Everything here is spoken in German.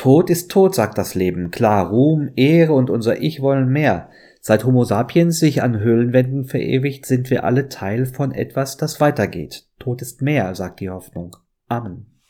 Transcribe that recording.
Tod ist Tod, sagt das Leben. Klar, Ruhm, Ehre und unser Ich wollen mehr. Seit Homo sapiens sich an Höhlenwänden verewigt, sind wir alle Teil von etwas, das weitergeht. Tod ist mehr, sagt die Hoffnung. Amen.